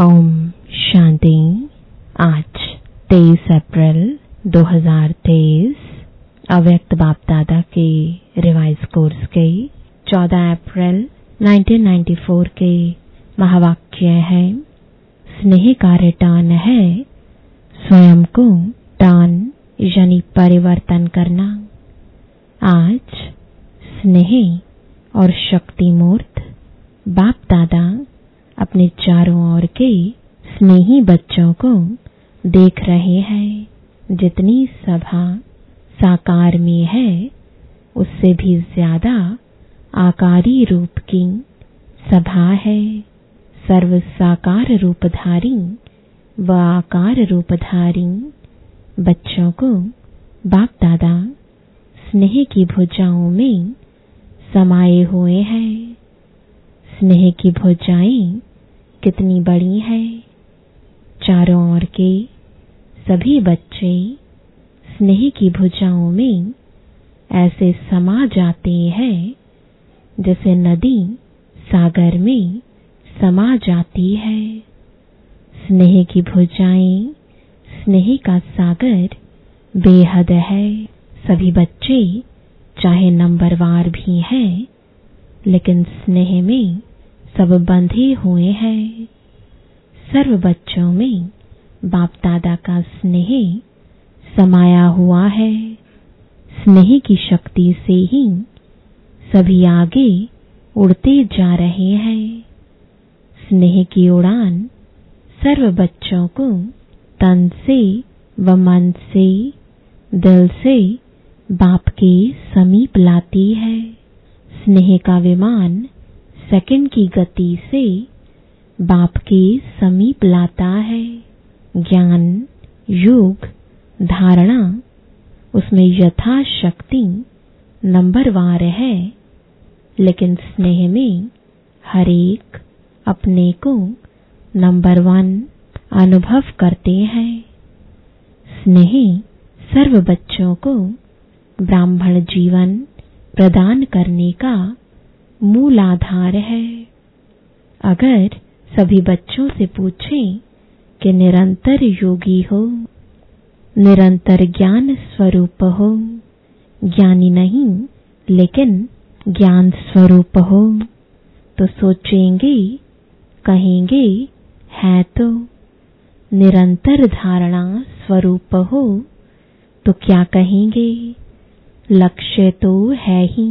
ओम शांति। आज 23 अप्रैल 2023 अव्यक्त बाप दादा के रिवाइज कोर्स के 14 अप्रैल 1994 के महावाक्य है, स्नेह का रिटर्न है, स्वयं को टर्न यानी परिवर्तन करना। आज स्नेह और शक्ति मूर्त बाप दादा अपने चारों ओर के स्नेही बच्चों को देख रहे हैं। जितनी सभा साकार में है, उससे भी ज़्यादा आकारी रूप की सभा है। सर्व साकार रूपधारी व आकार रूपधारी बच्चों को बाप दादा स्नेह की भुजाओं में समाये हुए हैं। स्नेह की भुजाएँ कितनी बड़ी है। चारों ओर के सभी बच्चे स्नेह की भुजाओं में ऐसे समा जाते हैं, जैसे नदी सागर में समा जाती है। स्नेह की भुजाएँ, स्नेह का सागर बेहद है। सभी बच्चे चाहे नंबरवार भी हैं, लेकिन स्नेह में सब बंधे हुए हैं। सर्व बच्चों में बाप दादा का स्नेह समाया हुआ है। स्नेह की शक्ति से ही सभी आगे उड़ते जा रहे हैं। स्नेह की उड़ान सर्व बच्चों को तन से व मन से, दिल से बाप के समीप लाती है। स्नेह का विमान सेकंड की गति से बाप के समीप लाता है। ज्ञान, योग, धारणा, उसमें यथाशक्ति नंबरवार है। लेकिन स्नेह में हर एक अपने को नंबर वन अनुभव करते हैं। स्नेह सर्व बच्चों को ब्राह्मण जीवन प्रदान करने का मूल आधार है। अगर सभी बच्चों से पूछें कि निरंतर योगी हो, निरंतर ज्ञान स्वरूप हो, ज्ञानी नहीं, लेकिन ज्ञान स्वरूप हो तो सोचेंगे, कहेंगे, है तो निरंतर धारणा स्वरूप हो तो क्या कहेंगे? लक्ष्य तो है ही,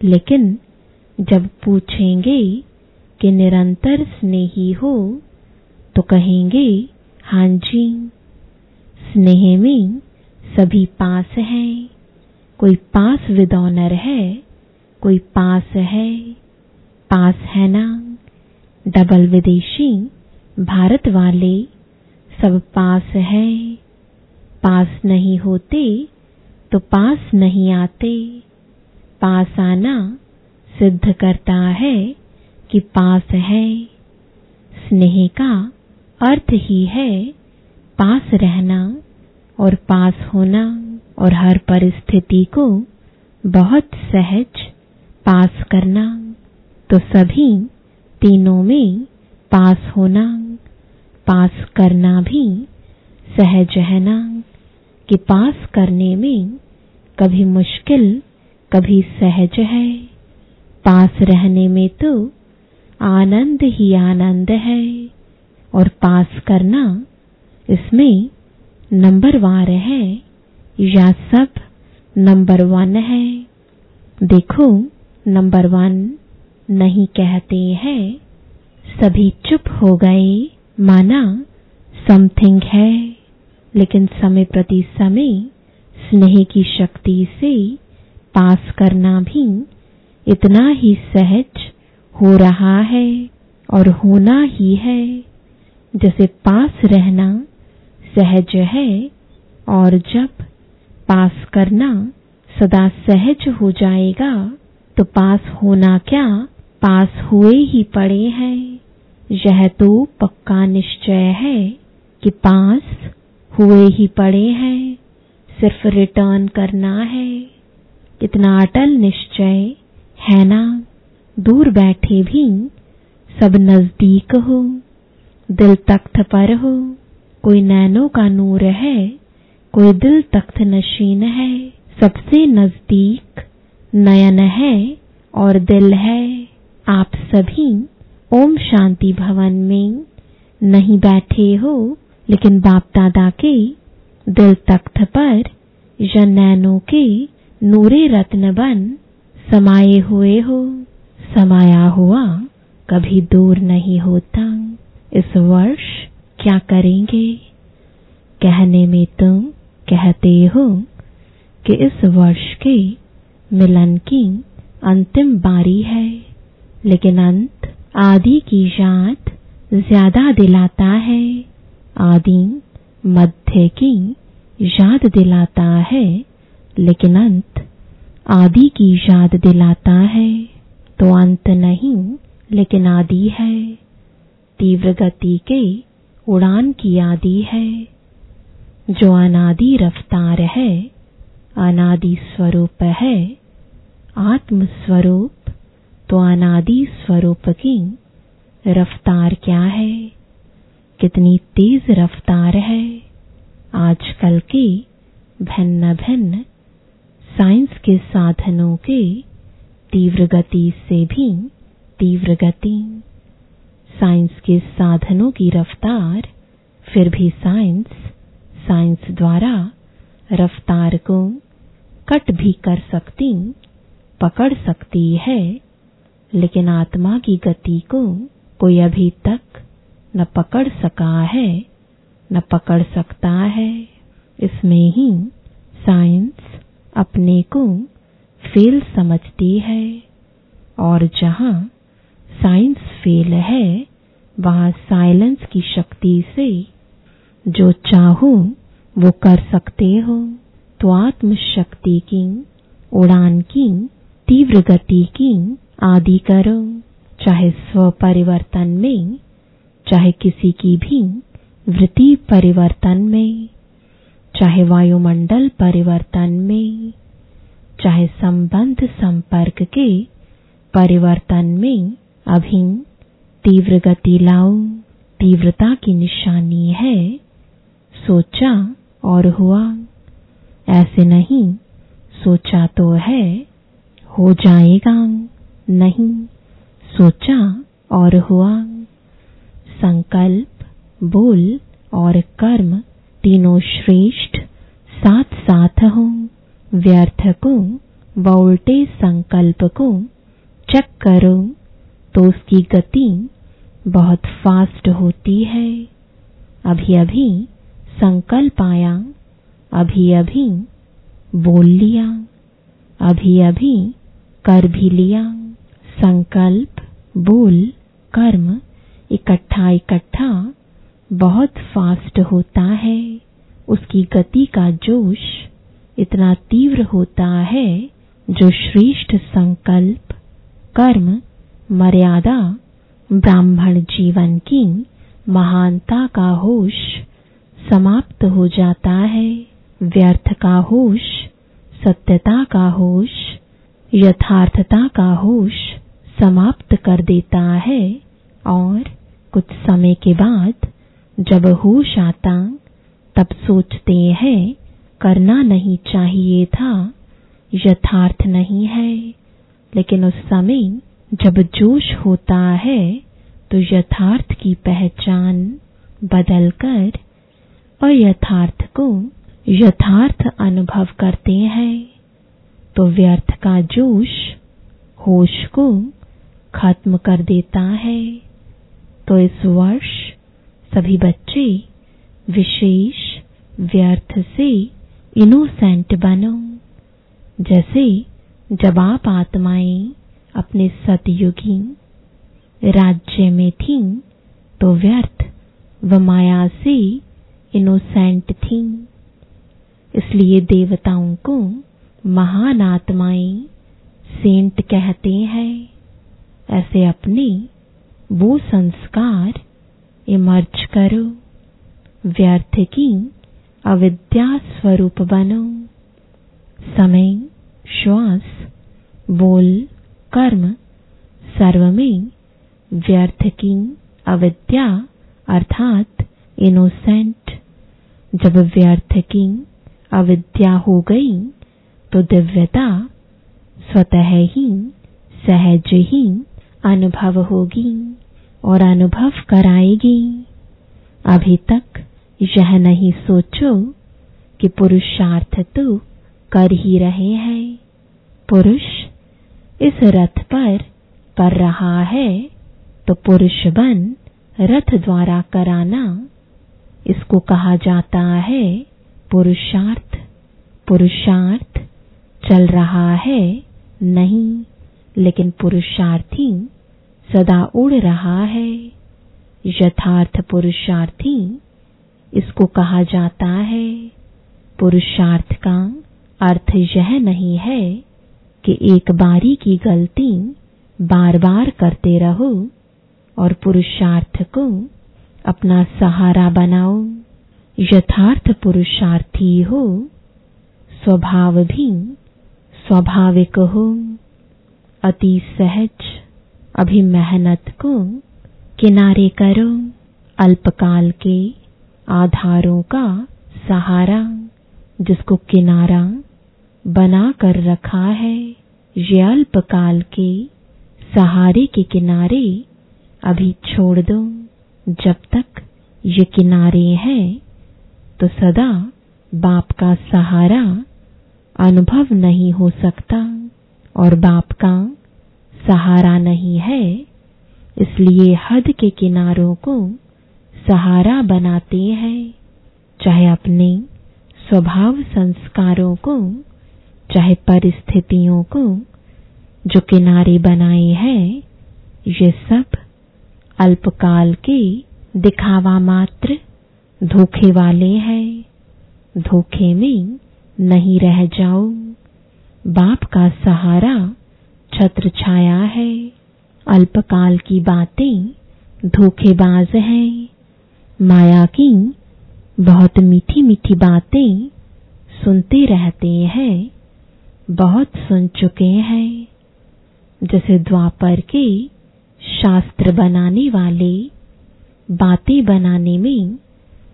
लेकिन जब पूछेंगे कि निरंतर स्नेही हो तो कहेंगे, हाँ जी, स्नेह में सभी पास हैं। कोई पास विद ऑनर है, कोई पास है पास है ना। डबल विदेशी, भारत वाले, सब पास है। पास नहीं होते तो पास नहीं आते। पास आना सिद्ध करता है कि पास है। स्नेह का अर्थ ही है पास रहना और पास होना, और हर परिस्थिति को बहुत सहज पास करना। तो सभी तीनों में पास होना, पास करना भी सहज है ना? कि पास करने में कभी मुश्किल, कभी सहज है। पास रहने में तो आनंद ही आनंद है। और पास करना इसमें नंबरवार है या सब नंबर वन है। देखो, नंबर वन नहीं कहते हैं। सभी चुप हो गए, माना समथिंग है। लेकिन समय प्रति समय स्नेह की शक्ति से पास करना भी इतना ही सहज हो रहा है और होना ही है। जैसे पास रहना सहज है और जब पास करना सदा सहज हो जाएगा तो पास होना क्या? पास हुए ही पड़े हैं। यह तो पक्का निश्चय है कि पास हुए ही पड़े हैं। सिर्फ़ रिटर्न करना है। कितना अटल निश्चय है ना? दूर बैठे भी सब नज़दीक हो। दिल तख्त पर हो। कोई नैनों का नूर है, कोई दिल तख्त नशीन है। सबसे नज़दीक नयन है और दिल है। आप सभी ओम शांति भवन में नहीं बैठे हो, लेकिन बाप दादा के दिल तख्त पर या नैनों के नूरे रत्न बन समाये हुए हो, समाया हुआ कभी दूर नहीं होता। इस वर्ष क्या करेंगे? कहने में तुम कहते हो कि इस वर्ष के मिलन की अंतिम बारी है, लेकिन अंत आदि की याद ज़्यादा दिलाता है, आदि मध्य की याद दिलाता है, लेकिन अंत आदि की याद दिलाता है तो अंत नहीं, लेकिन आदि है। तीव्र गति के उड़ान की आदि है। जो अनादि रफ्तार है, अनादि स्वरूप है आत्म स्वरूप तो अनादि स्वरूप की रफ्तार क्या है? कितनी तेज रफ्तार है, आजकल के भिन्न भिन्न साइंस के साधनों के तीव्र गति से भी तीव्र गति। साइंस के साधनों की रफ्तार, फिर भी साइंस साइंस द्वारा रफ्तार को कट भी कर सकती, पकड़ सकती है, लेकिन आत्मा की गति को कोई अभी तक न पकड़ सका है, न पकड़ सकता है। इसमें ही साइंस अपने को फेल समझती है। और जहाँ साइंस फेल है, वहाँ साइलेंस की शक्ति से जो चाहो वो कर सकते हो। तो आत्म शक्ति की, उड़ान की, तीव्र गति की आदि करो। चाहे स्व परिवर्तन में, चाहे किसी की भी वृत्ति परिवर्तन में। चाहे वायुमंडल परिवर्तन में, चाहे संबंध संपर्क के परिवर्तन में, अभी तीव्र गति लाओ, तीव्रता की निशानी है, सोचा और हुआ। ऐसे नहीं, सोचा तो है, हो जाएगा। नहीं, सोचा और हुआ। संकल्प, बोल और कर्म तीनों श्रेष्ठ, साथ साथ हो व्यर्थ को व उल्टे संकल्प को चेक करो तो उसकी गति बहुत फास्ट होती है। अभी अभी संकल्प आया अभी अभी बोल लिया अभी अभी कर भी लिया। संकल्प, बोल, कर्म इकट्ठा इकट्ठा बहुत फास्ट होता है, उसकी गति का जोश इतना तीव्र होता है जो श्रेष्ठ संकल्प, कर्म, मर्यादा, ब्राह्मण जीवन की महानता का होश समाप्त हो जाता है, व्यर्थ का होश, सत्यता का होश, यथार्थता का होश समाप्त कर देता है और कुछ समय के बाद जब होश आता तब सोचते हैं, करना नहीं चाहिए था, यथार्थ नहीं है। लेकिन उस समय जब जोश होता है तो यथार्थ की पहचान बदलकर और यथार्थ को यथार्थ अनुभव करते हैं। तो व्यर्थ का जोश, होश को खत्म कर देता है। तो इस वर्ष सभी बच्चे विशेष, व्यर्थ से इनोसेंट बनो। जैसे जब आप आत्माएँ अपने सतयुगी राज्य में थी तो व्यर्थ व माया से इनोसेंट थी। इसलिए देवताओं को महान आत्माएँ सेंट कहते हैं। ऐसे अपने वो संस्कार इमर्ज करो। व्यर्थ की अविद्या स्वरूप बनो। समय, श्वास, बोल, कर्म, सर्व में व्यर्थ की अविद्या अर्थात इनोसेंट जब व्यर्थ की अविद्या हो गई तो दिव्यता स्वतः ही सहज ही अनुभव होगी। और अनुभव कराएगी। अभी तक यह नहीं सोचो कि पुरुषार्थ तो कर ही रहे हैं। पुरुष इस रथ पर कर रहा है तो पुरुष बन रथ द्वारा कराना। इसको कहा जाता है पुरुषार्थ। पुरुषार्थ चल रहा है, नहीं, लेकिन पुरुषार्थी सदा उड़ रहा है। यथार्थ पुरुषार्थी इसको कहा जाता है। पुरुषार्थ का अर्थ यह नहीं है कि एक बारी की गलती बार बार करते रहो और पुरुषार्थ को अपना सहारा बनाओ। यथार्थ पुरुषार्थी हो, स्वभाव भी स्वाभाविक हो। अति सहज अभी मेहनत को किनारे करो, अल्पकाल के आधारों का सहारा, जिसको किनारा बना कर रखा है, ये अल्पकाल के सहारे के किनारे अभी छोड़ दो। जब तक ये किनारे हैं तो सदा बाप का सहारा अनुभव नहीं हो सकता, और बाप का सहारा नहीं है, इसलिए हद के किनारों को सहारा बनाते हैं। चाहे अपने स्वभाव संस्कारों को, चाहे परिस्थितियों को, जो किनारे बनाए हैं, ये सब अल्पकाल के दिखावा मात्र धोखे वाले हैं। धोखे में नहीं रह जाओ। बाप का सहारा छत्र छाया है। अल्पकाल की बातें धोखेबाज हैं। माया की बहुत मीठी मीठी बातें सुनते रहते हैं। बहुत सुन चुके हैं। जैसे द्वापर के शास्त्र बनाने वाले, बातें बनाने में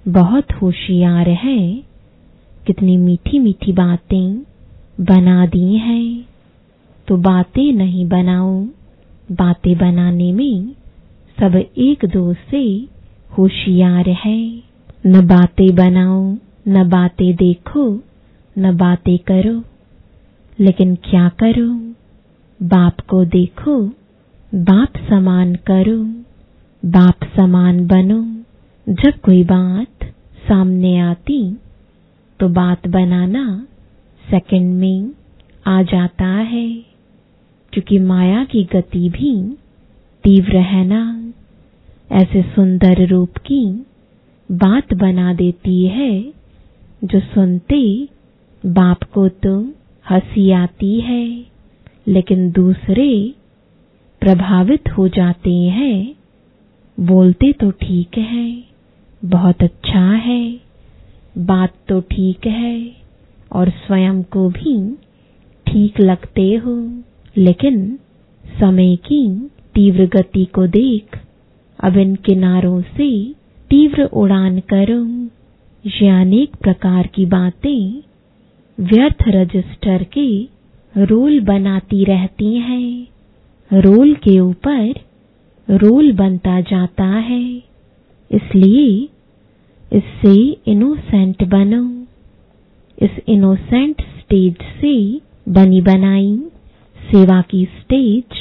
बहुत होशियार हैं। कितनी मीठी मीठी बातें बना दी हैं। तो बातें नहीं बनाओ बातें बनाने में सब एक दो से होशियार है। न बातें बनाओ न बातें देखो, न बातें करो। लेकिन क्या करो? बाप को देखो, बाप समान करो, बाप समान बनो। जब कोई बात सामने आती तो बात बनाना सेकंड में आ जाता है। क्योंकि माया की गति भी तीव्र है ना। ऐसे सुंदर रूप की बात बना देती है जो सुनते बाप को तो हँसी आती है, लेकिन दूसरे प्रभावित हो जाते हैं। बोलते तो ठीक है, बहुत अच्छा है, बात तो ठीक है, और स्वयं को भी ठीक लगते हो। लेकिन समय की तीव्र गति को देख, अब इन किनारों से तीव्र उड़ान करो। ये अनेक प्रकार की बातें व्यर्थ रजिस्टर के रोल बनाती रहती हैं। रोल के ऊपर रोल बनता जाता है। इसलिए इससे इनोसेंट बनो। इस इनोसेंट स्टेज से बनी बनाई। सेवा की स्टेज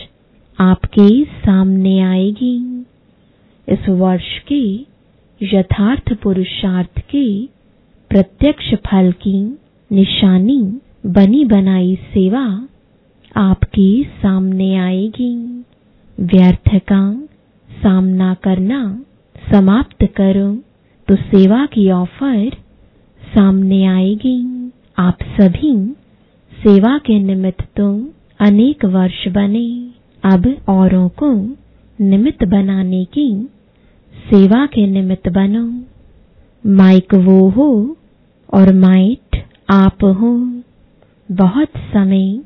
आपके सामने आएगी। इस वर्ष के यथार्थ पुरुषार्थ के प्रत्यक्ष फल की निशानी बनी बनाई सेवा आपके सामने आएगी। व्यर्थ का सामना करना समाप्त करो तो सेवा की ऑफ़र सामने आएगी। आप सभी सेवा के निमित्त तो अनेक वर्ष बने। अब औरों को निमित्त बनाने की सेवा के निमित्त बनो। माइक वो हो और माइट आप हो। बहुत समय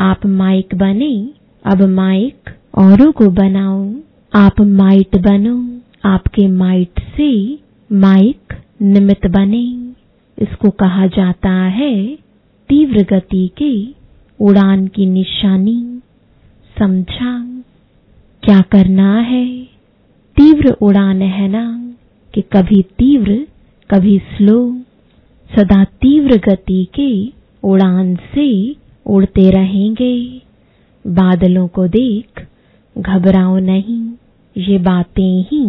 आप माइक बने, अब माइक औरों को बनाओ। आप माइट बनो, आपके माइट से माइक निमित्त बने। इसको कहा जाता है तीव्र गति की उड़ान की निशानी, समझा, क्या करना है? तीव्र उड़ान है ना कि कभी तीव्र, कभी स्लो सदा तीव्र गति के उड़ान से उड़ते रहेंगे। बादलों को देख, घबराओ नहीं, ये बातें ही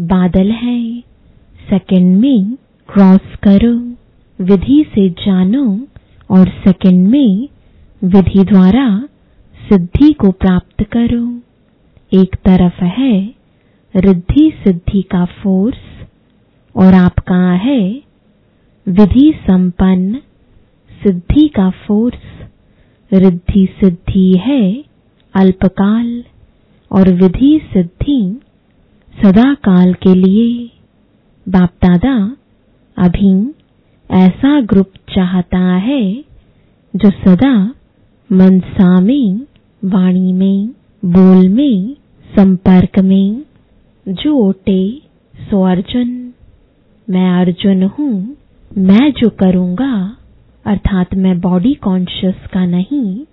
बादल हैं। सेकंड में क्रॉस करो, विधि से जानो और सेकंड में विधि द्वारा सिद्धि को प्राप्त करो। एक तरफ़ है रिद्धि सिद्धि का फोर्स और आपका है विधि संपन्न सिद्धि का फोर्स रिद्धि सिद्धि है अल्पकाल, और विधि सिद्धि सदा काल के लिए। बाप दादा, अभी ऐसा ग्रुप चाहता है जो सदा मनसा में वाणी में बोल में संपर्क में जो ओटे, सो अर्जुन। मैं अर्जुन हूँ, मैं जो करूँगा, अर्थात मैं बॉडी कॉन्शियस का नहीं,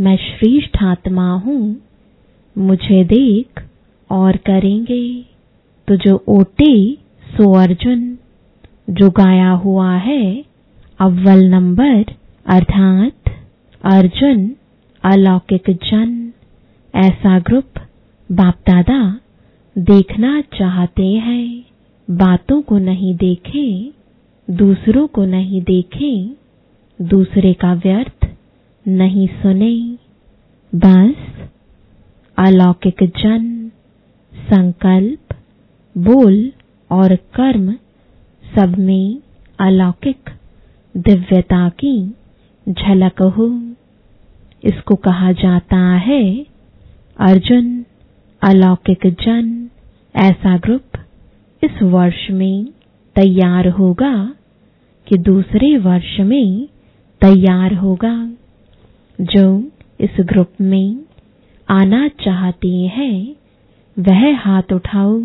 मैं श्रेष्ठ आत्मा हूँ, मुझे देख और करेंगे। तो जो ओटे, सो अर्जुन। जो गाया हुआ है, अव्वल नंबर, अर्थात अर्जुन, अलौकिक जन, ऐसा ग्रुप बाप दादा देखना चाहते हैं, बातों को नहीं देखे, दूसरों को नहीं देखे, दूसरे का व्यर्थ नहीं सुने। बस, अलौकिक जन, संकल्प, बोल और कर्म, सब में अलौकिक दिव्यता की झलक हो। इसको कहा जाता है, अर्जुन, अलौकिक जन, ऐसा ग्रुप इस वर्ष में तैयार होगा कि दूसरे वर्ष में तैयार होगा। जो इस ग्रुप में आना चाहते हैं, वह हाथ उठाओ।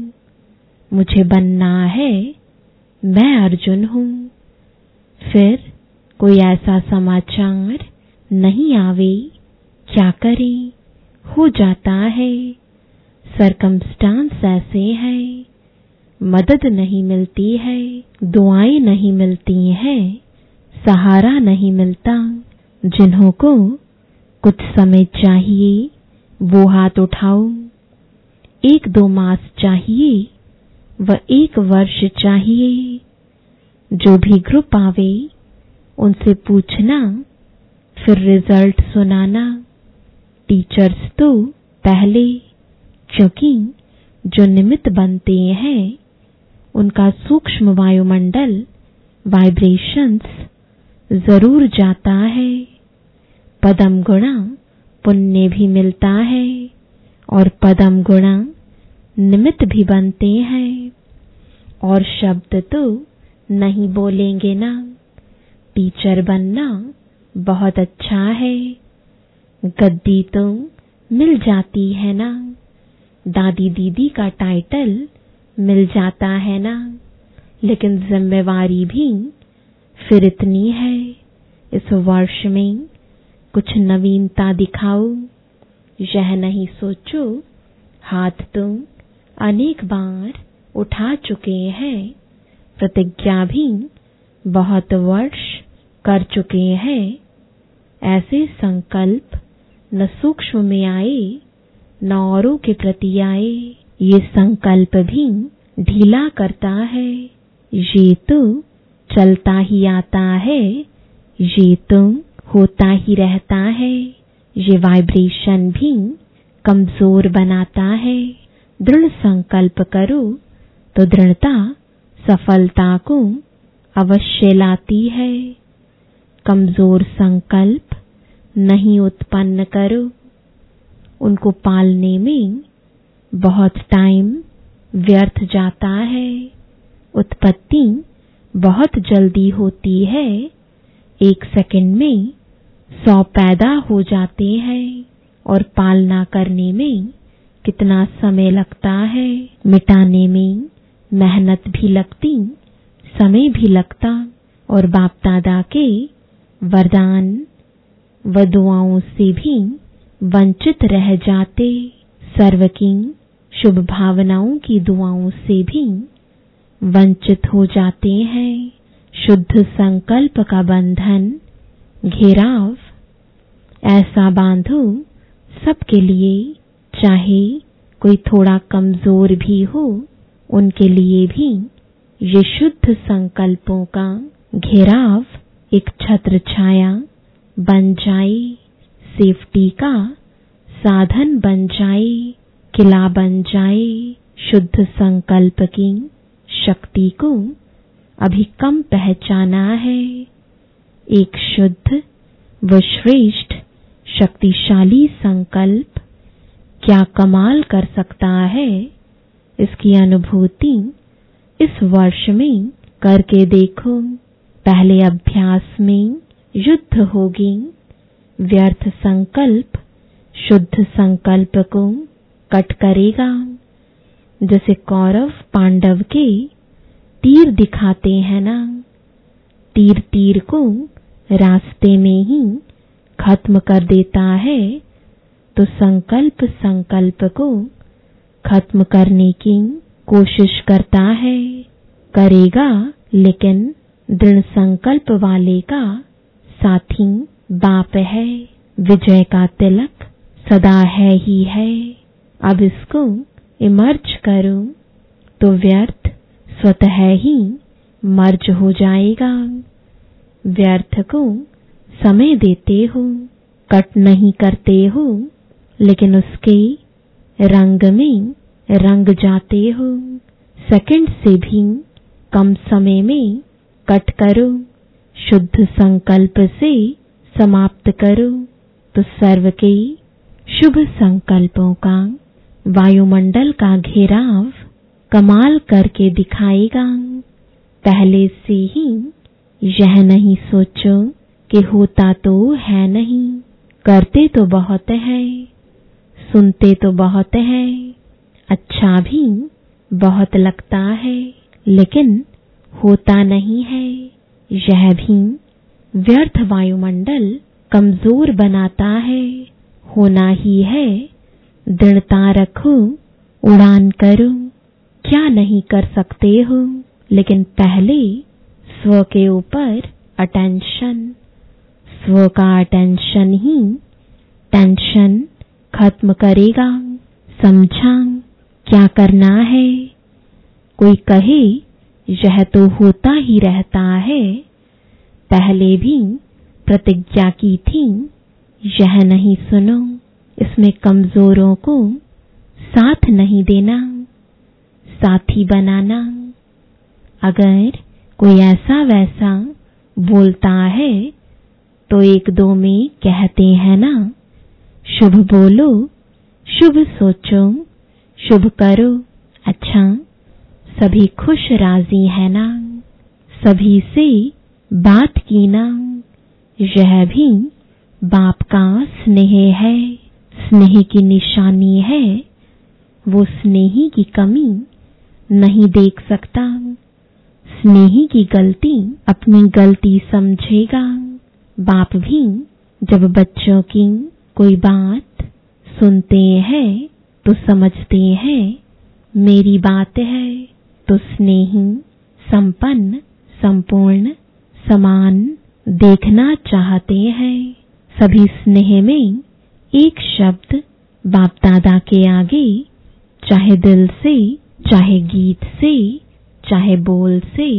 मुझे बनना है, मैं अर्जुन हूँ। फिर कोई ऐसा समाचार नहीं आवे, क्या करें? हो जाता है। सरकमस्टांस ऐसे है। मदद नहीं मिलती है, दुआएँ नहीं मिलती हैं, सहारा नहीं मिलता। जिन्हों को कुछ समय चाहिए, वो हाथ उठाओ एक दो मास चाहिए, व एक वर्ष चाहिए। जो भी ग्रुप आवे, उनसे पूछना फिर रिज़ल्ट सुनाना। टीचर्स तो पहले क्योंकि जो निमित्त बनते हैं, उनका सूक्ष्म वायुमंडल वाइब्रेशंस ज़रूर जाता है। पदम गुणा पुण्य भी मिलता है, और पदम गुणा निमित्त भी बनते हैं। और शब्द तो नहीं बोलेंगे ना। टीचर बनना बहुत अच्छा है। गद्दी तो मिल जाती है ना। दादी दीदी का टाइटल मिल जाता है ना। लेकिन जिम्मेवारी भी फिर इतनी है। इस वर्ष में कुछ नवीनता दिखाओ। यह नहीं सोचो, हाथ तुम अनेक बार उठा चुके हैं। प्रतिज्ञा भी बहुत वर्ष कर चुके हैं। ऐसे संकल्प न सूक्ष्म में आए, न औरों के प्रति आए, ये संकल्प भी ढीला करता है, ये तो चलता ही आता है, ये तो होता ही रहता है, ये वाइब्रेशन भी कमज़ोर बनाता है। दृढ़ संकल्प करो तो दृढ़ता सफलता को अवश्य लाती है। कमज़ोर संकल्प नहीं उत्पन्न करो। उनको पालने में बहुत टाइम व्यर्थ जाता है। उत्पत्ति बहुत जल्दी होती है। एक सेकंड में सौ पैदा हो जाते हैं और पालना करने में कितना समय लगता है। मिटाने में मेहनत भी लगती, समय भी लगता और बाप दादा के वरदान व दुआओं से भी वंचित रह जाते सर्व की शुभ भावनाओं की दुआओं से भी वंचित हो जाते हैं। शुद्ध संकल्प का बंधन, घेराव, ऐसा बांधो सबके लिए, चाहे कोई थोड़ा कमज़ोर भी हो, उनके लिए भी ये शुद्ध संकल्पों का घेराव एक छत्र छाया बन जाए सेफ्टी का साधन बन जाए, किला बन जाए, शुद्ध संकल्प की शक्ति को अभी कम पहचाना है। एक शुद्ध व श्रेष्ठ शक्तिशाली संकल्प क्या कमाल कर सकता है? इसकी अनुभूति इस वर्ष में करके देखो। पहले अभ्यास में युद्ध होगी। व्यर्थ संकल्प, शुद्ध संकल्प को कट करेगा। जैसे कौरव पांडव के तीर दिखाते हैं ना, तीर तीर को रास्ते में ही खत्म कर देता है तो संकल्प संकल्प को खत्म करने की कोशिश करता है, करेगा, लेकिन दृढ़ संकल्प वाले का साथी बाप है। विजय का तिलक सदा है ही है। अब इसको इमर्ज करो तो व्यर्थ स्वतः ही मर्ज हो जाएगा। व्यर्थ को समय देते हो, कट नहीं करते हो, लेकिन उसके रंग में रंग जाते हो। सेकंड से भी कम समय में कट करो, शुद्ध संकल्प से समाप्त करो। तो सर्व के शुभ संकल्पों का वायुमंडल का घेराव कमाल करके दिखाएगा। पहले से ही यह नहीं सोचो कि होता तो है नहीं। करते तो बहुत है, सुनते तो बहुत है अच्छा भी बहुत लगता है। लेकिन होता नहीं है। यह भी व्यर्थ वायुमंडल कमज़ोर बनाता है। होना ही है। दृढ़ता रखो, उड़ान करो। क्या नहीं कर सकते हो? लेकिन पहले स्व के ऊपर अटेंशन स्व का अटेंशन ही टेंशन खत्म करेगा। समझा, क्या करना है? कोई कहे यह तो होता ही रहता है। पहले भी प्रतिज्ञा की थी यह नहीं सुनो, इसमें कमजोरों को साथ नहीं देना, साथी बनाना। अगर कोई ऐसा वैसा बोलता है तो एक दो में कहते हैं ना, शुभ बोलो, शुभ सोचो, शुभ करो अच्छा? सभी खुश राज़ी है ना सभी से बात की ना यह भी बाप का स्नेह है, स्नेह की निशानी है, वो स्नेही की कमी नहीं देख सकता। स्नेही की गलती अपनी गलती समझेगा। बाप भी जब बच्चों की कोई बात सुनते हैं तो समझते हैं, मेरी बात है। तो स्नेही, संपन्न, संपूर्ण, समान देखना चाहते हैं। सभी स्नेह में एक शब्द बाप दादा के आगे, चाहे दिल से, चाहे गीत से, चाहे बोल से,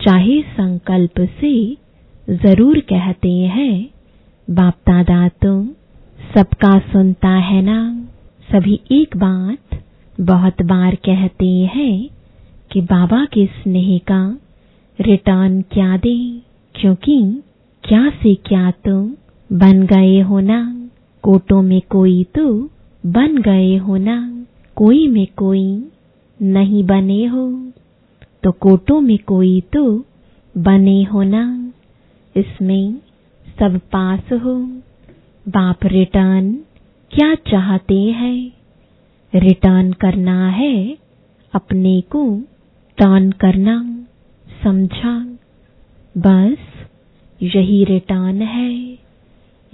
चाहे संकल्प से ज़रूर कहते हैं बाप दादा तो सबका सुनता है ना। सभी एक बात बहुत बार कहते हैं कि बाबा के स्नेह का रिटर्न क्या दे? क्योंकि क्या से क्या तो बन गए हो ना? कोटों में कोई तो बन गए हो ना? कोई में कोई नहीं बने हो। तो कोटों में कोई तो बने हो ना? इसमें सब पास हो। बाप रिटर्न क्या चाहते हैं? रिटर्न करना है अपने को टर्न करना, समझा, बस यही रिटर्न है।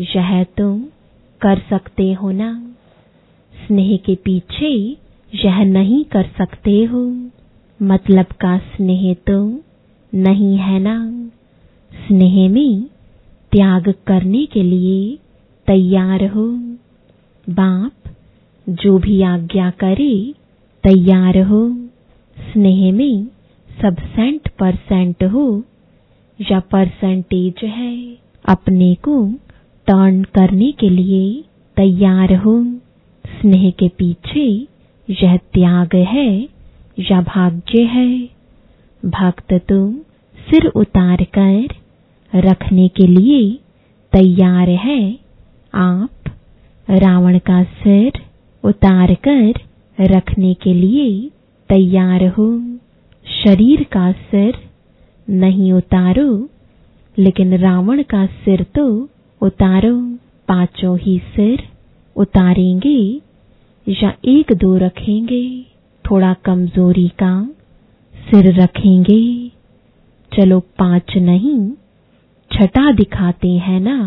यह तुम कर सकते हो ना। स्नेह के पीछे यह नहीं कर सकते हो। मतलब का स्नेह तो नहीं है ना। स्नेह में त्याग करने के लिए तैयार हो। बाप जो भी आज्ञा करे, तैयार हो। स्नेह में सब सेंट परसेंट हो, या परसेंटेज है, अपने को टर्न करने के लिए तैयार हो। स्नेह के पीछे यह त्याग है, या भाग्य है। भक्त तुम सिर उतार कर रखने के लिए तैयार है। आप रावण का सिर उतार कर रखने के लिए शरीर का सिर नहीं उतारो, लेकिन रावण का सिर तो उतारो। पाँचों ही सिर उतारेंगे या एक दो रखेंगे, थोड़ा कमज़ोरी का सिर रखेंगे। चलो पाँच नहीं छठा दिखाते हैं ना,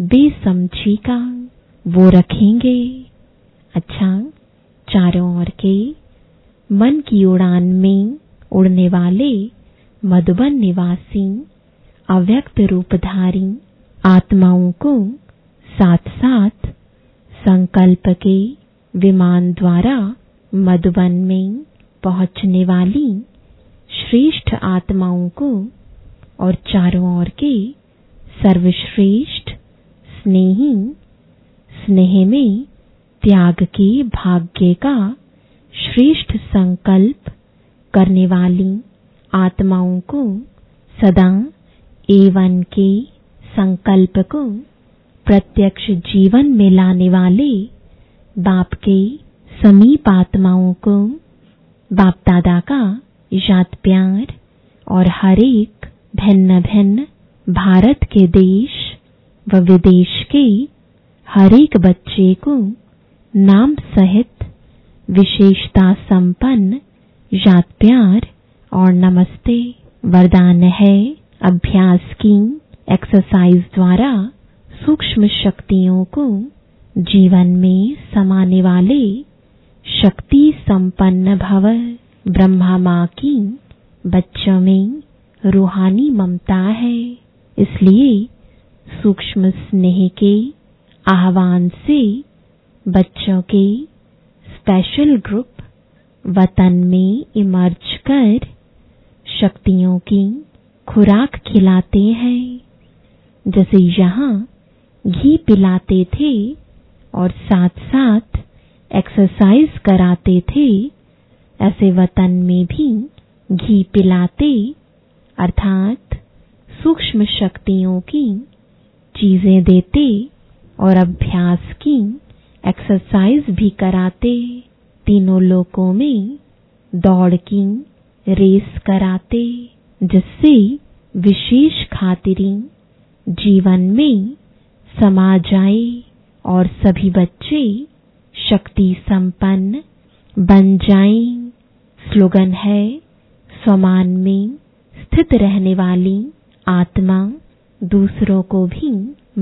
बेसमझी का वो रखेंगे। अच्छा चारों ओर के मन की उड़ान में उड़ने वाले मधुबन निवासी, अव्यक्त रूपधारी आत्माओं को साथ साथ संकल्प के विमान द्वारा मधुबन में पहुँचने वाली श्रेष्ठ आत्माओं को और चारों ओर के सर्वश्रेष्ठ स्नेही, स्नेह में त्याग के भाग्य का श्रेष्ठ संकल्प करने वाली आत्माओं को सदा एवन के संकल्प को प्रत्यक्ष जीवन में लाने वाले बाप के समीप आत्माओं को बाप दादा का याद प्यार और हर एक भिन्न भिन्न भारत के देश व विदेश के हर एक बच्चे को नाम सहित विशेषता संपन्न याद प्यार, और नमस्ते। वरदान है अभ्यास की एक्सरसाइज द्वारा सूक्ष्म शक्तियों को जीवन में समाने वाले शक्ति संपन्न भव ब्रह्मा माँ की बच्चों में रूहानी ममता है। इसलिए सूक्ष्म स्नेह के आह्वान से बच्चों के स्पेशल ग्रुप वतन में इमर्ज कर शक्तियों की खुराक खिलाते हैं। जैसे यहाँ घी पिलाते थे और साथ साथ एक्सरसाइज कराते थे, ऐसे वतन में भी घी पिलाते, अर्थात सूक्ष्म शक्तियों की चीज़ें देते और अभ्यास की एक्सरसाइज भी कराते, तीनों लोकों में दौड़ की रेस कराते, जिससे विशेष खातिरी जीवन में समा जाए और सभी बच्चे शक्ति संपन्न बन जाएँ। स्लोगन है स्वमान में स्थित रहने वाली आत्मा दूसरों को भी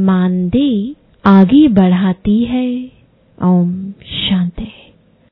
मान दे, आगे बढ़ाती है ओम शांति